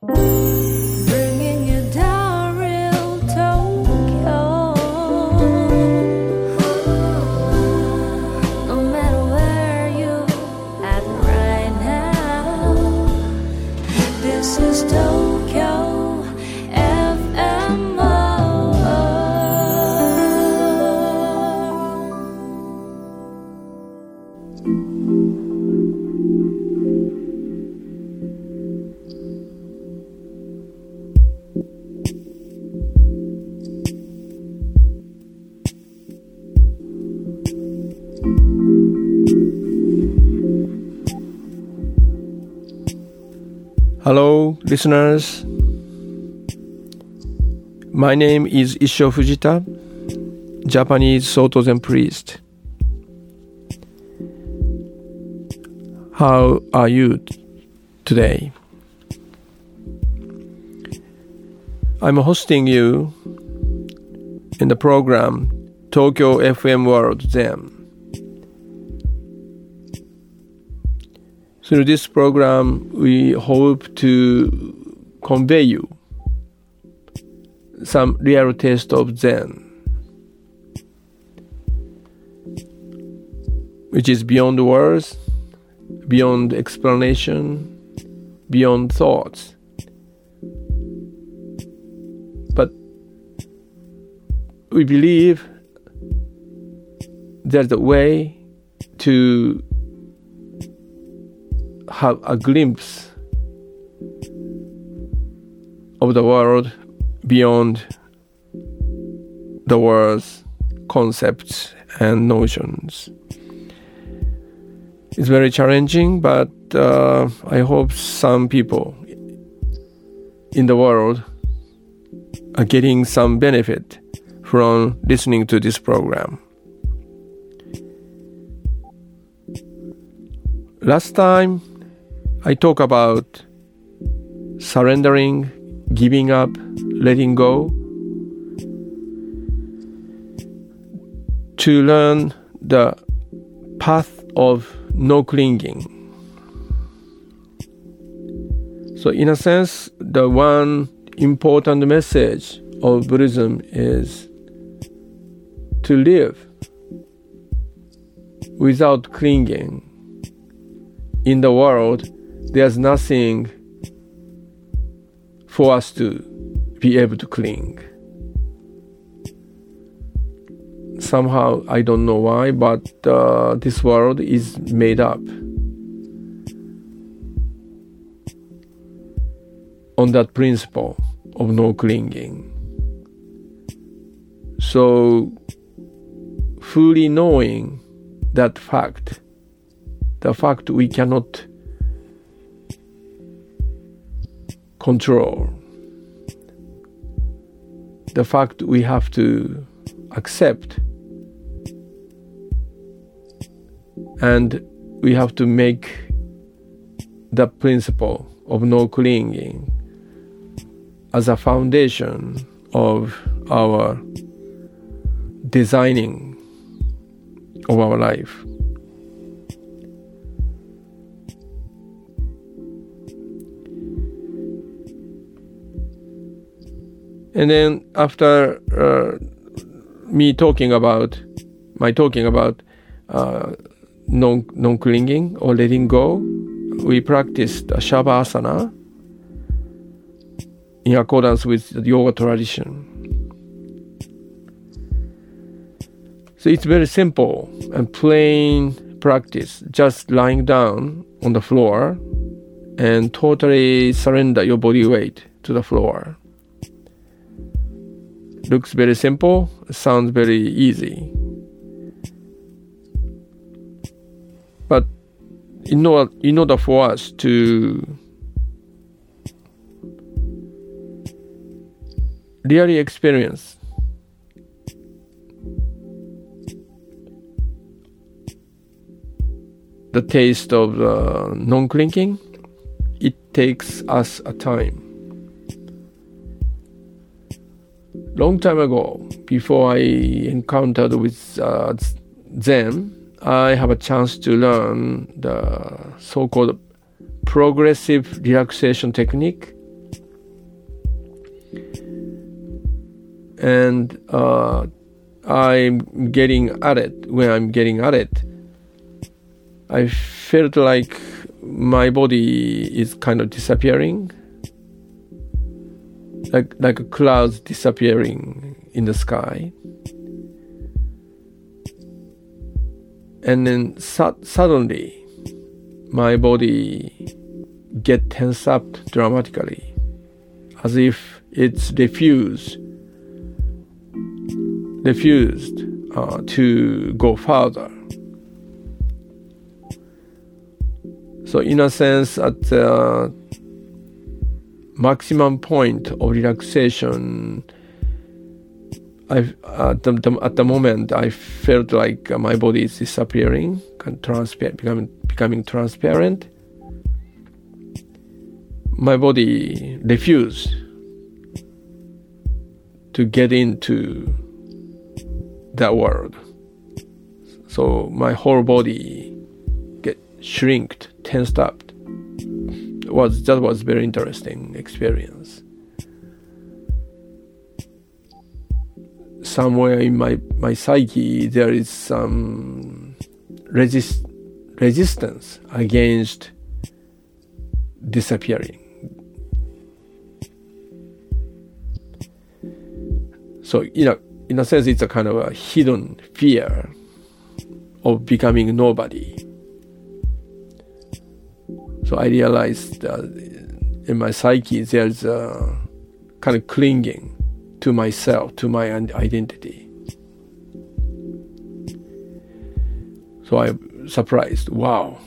Bringing Hello, listeners. My name is Issho Fujita, Japanese Soto Zen priest. How are you today? I'm hosting you in the program Tokyo FM World Zen. Through this program, we hope to convey you some real taste of Zen, which is beyond words, beyond explanation, beyond thoughts. But we believe there's a way to have a glimpse of the world beyond the world's concepts, and notions. It's very challenging, but uh, I hope some people in the world are getting some benefit from listening to this program. Last time I talk about surrendering, giving up, letting go to learn the path of no clinging. So, in a sense, the one important message of Buddhism is to live without clinging. In the world, there's nothing for us to be able to cling. Somehow, I don't know why, but uh, this world is made up on that principle of no clinging. So, fully knowing that fact, the fact we cannot control, the fact we have to accept, and we have to make the principle of no clinging as a foundation of our designing of our life. And then after uh, me talking about my talking about uh, non non clinging or letting go, we practiced shavasana in accordance with the yoga tradition. So it's very simple and plain practice, just lying down on the floor and totally surrender your body weight to the floor. Looks very simple, sounds very easy. But in order, in order for us to really experience the taste of uh, non-clinging, it takes us a time. long time ago, before I encountered with uh, Zen, I have a chance to learn the so-called progressive relaxation technique. And uh, I'm getting at it. When I'm getting at it, I felt like my body is kind of disappearing like like clouds disappearing in the sky. And then su- suddenly, my body get tense up dramatically, as if it's refused refused uh, to go further. So, in a sense, at the maximum point of relaxation, I at the, at the moment I felt like my body is disappearing, transparent, becoming becoming transparent. My body refused to get into that world. So my whole body get shrinked, tensed up. Was that was very interesting experience. Somewhere in my, my psyche there is some resist, resistance against disappearing. So you know in a sense, it's a kind of a hidden fear of becoming nobody. So I realized that in my psyche, there's a kind of clinging to myself, to my identity. So I'm surprised. Wow.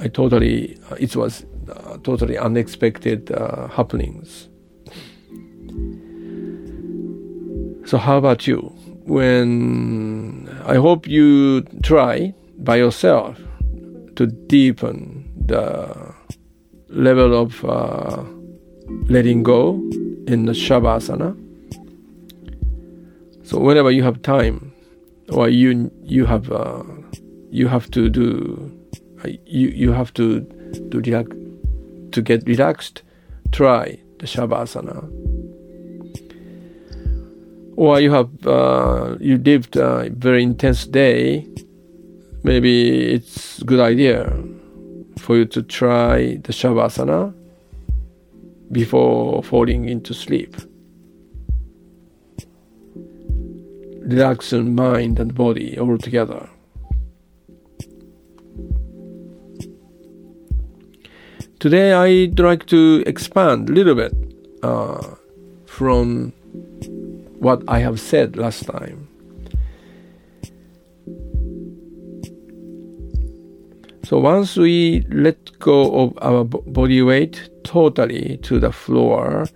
I totally, it was uh, totally unexpected uh, happenings. So how about you? When I hope you try by yourself to deepen the level of uh, letting go in the shavasana. So whenever you have time, or you you have uh, you have to do uh, you you have to to relax to get relaxed. Try the shavasana or you have uh, you lived a very intense day, maybe it's a good idea for you to try the shavasana before falling into sleep. Relaxing mind and body all together. Today I'd like to expand a little bit uh, from what I have said last time. So once we let go of our body weight totally to the floor,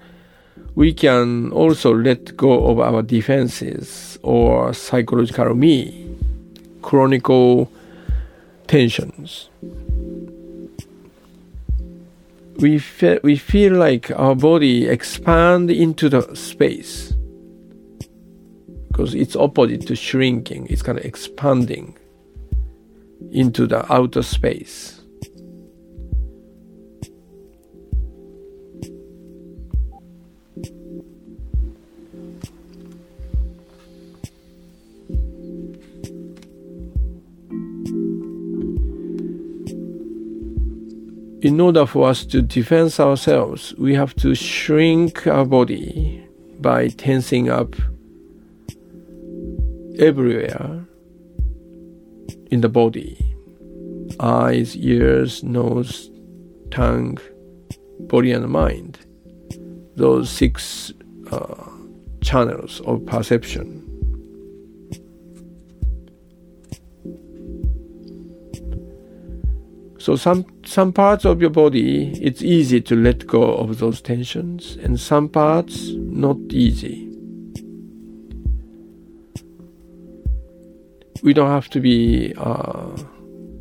we can also let go of our defenses or psychological me, chronicle tensions. We, fe- we feel like our body expand into the space because it's opposite to shrinking it's kind of expanding into the outer space. In order for us to defend ourselves, we have to shrink our body by tensing up everywhere in the body eyes, ears, nose, tongue, body, and mind. Those six uh, channels of perception. So some some parts of your body it's easy to let go of those tensions, and some parts not easy. We don't have to be uh,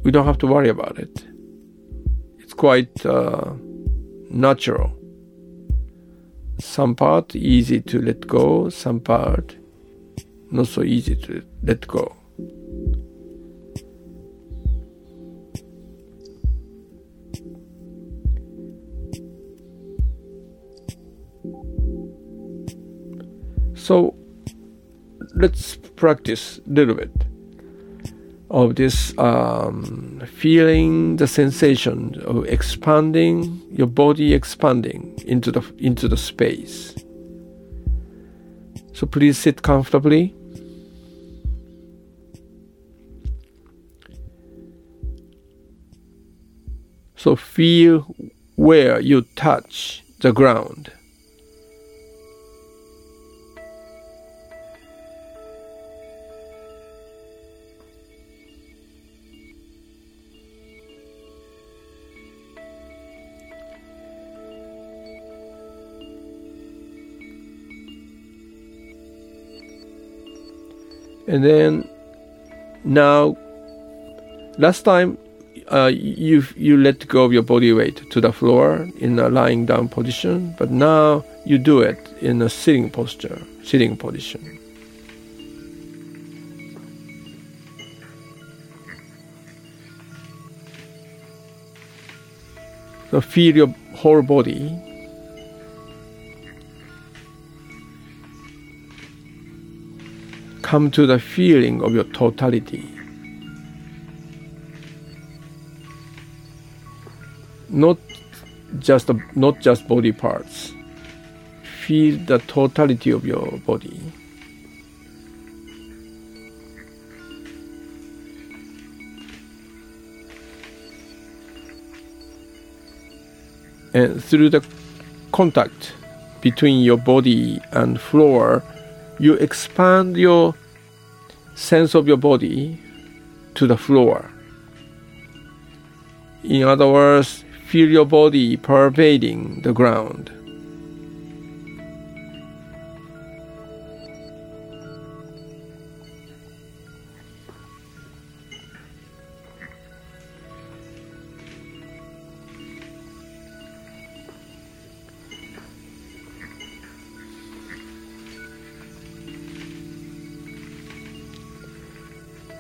we don't have to worry about it. It's quite uh, natural. Some part easy to let go some part not so easy to let go. So let's practice a little bit of this um, feeling the sensation of expanding your body expanding into the into the space. So please sit comfortably. So feel where you touch the ground and then now last time uh, you you let go of your body weight to the floor in a lying down position but now you do it in a sitting posture sitting position. So feel your whole body come to the feeling of your totality. Not just not just body parts. Feel the totality of your body. And through the contact between your body and floor, you expand your sense of your body to the floor. In other words, feel your body pervading the ground.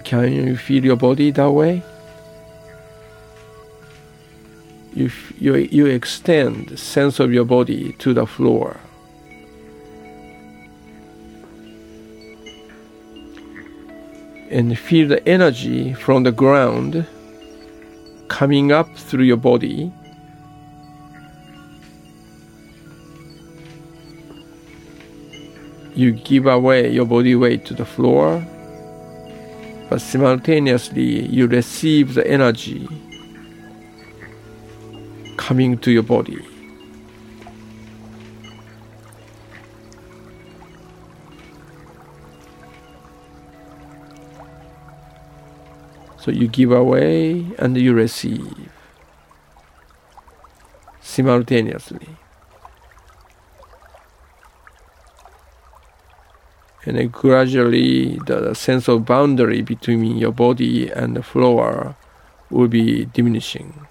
Can you feel your body that way? You, you, you extend the sense of your body to the floor. And feel the energy from the ground coming up through your body. You give away your body weight to the floor but simultaneously you receive the energy coming to your body. So you give away and you receive simultaneously. And gradually the sense of boundary between your body and the floor will be diminishing.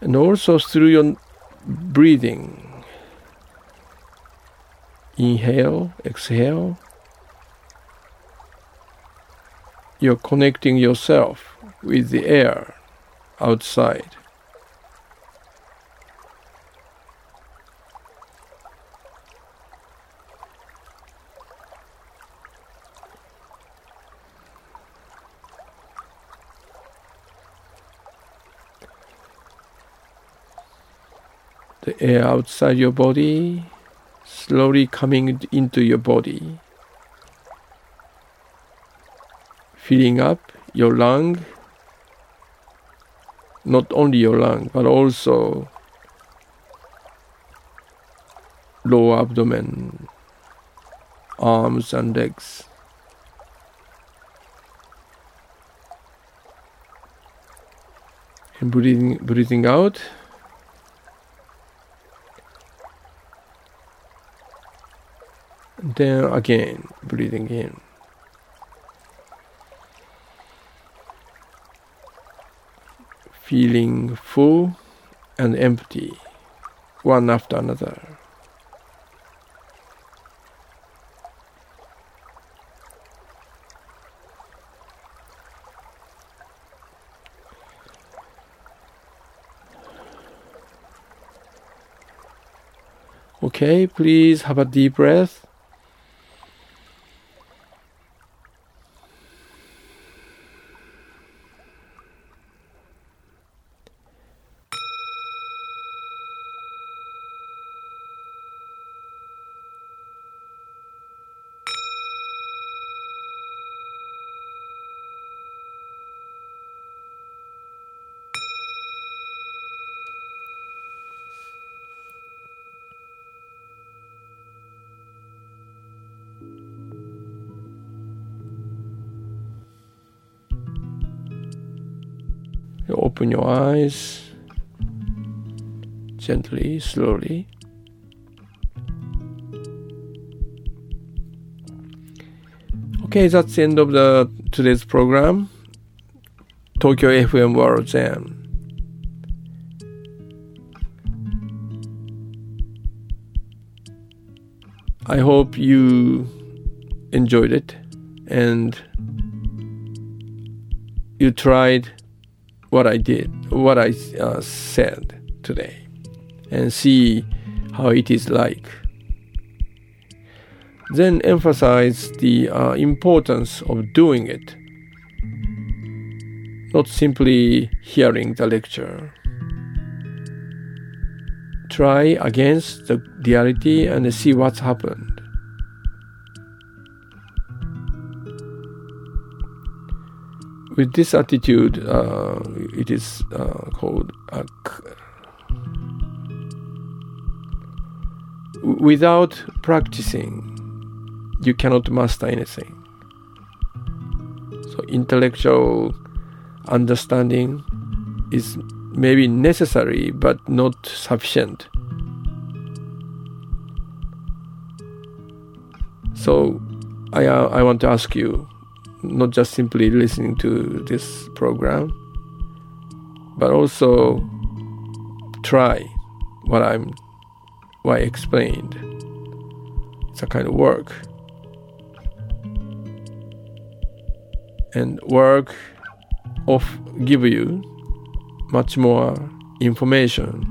And also through your breathing, Inhale, exhale. You're connecting yourself with the air outside. The air outside your body slowly coming into your body, filling up your lung, not only your lung, but also lower abdomen, arms and legs. And breathing, breathing out. Then again, breathing in. Feeling full and empty, one after another. Okay, please have a deep breath. Open your eyes gently, slowly. Okay, that's the end of the today's program. Tokyo FM World Zen. I hope you enjoyed it and you tried what I did, what I uh, said today, and see how it is like. Then emphasize the uh, importance of doing it, not simply hearing the lecture. Try against the reality and see what's happened. With this attitude, uh, it is uh, called without practicing, you cannot master anything. So, intellectual understanding is maybe necessary but not sufficient. So, I, uh, I want to ask you not just simply listening to this program, but also try what I'm what I explained. It's a kind of work. And work of give you much more information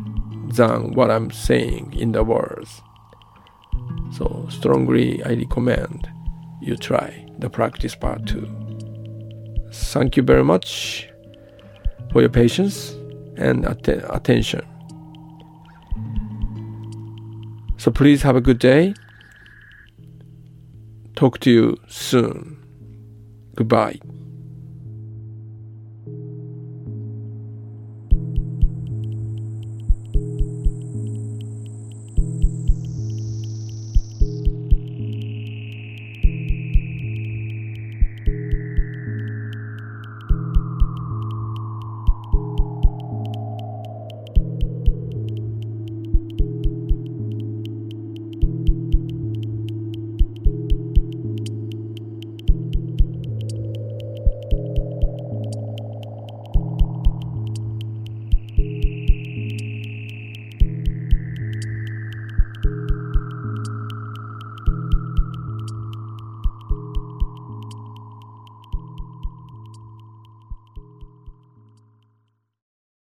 than what I'm saying in the words. So strongly I recommend you try the practice part too. Thank you very much for your patience and att- attention. So please have a good day. Talk to you soon. Goodbye.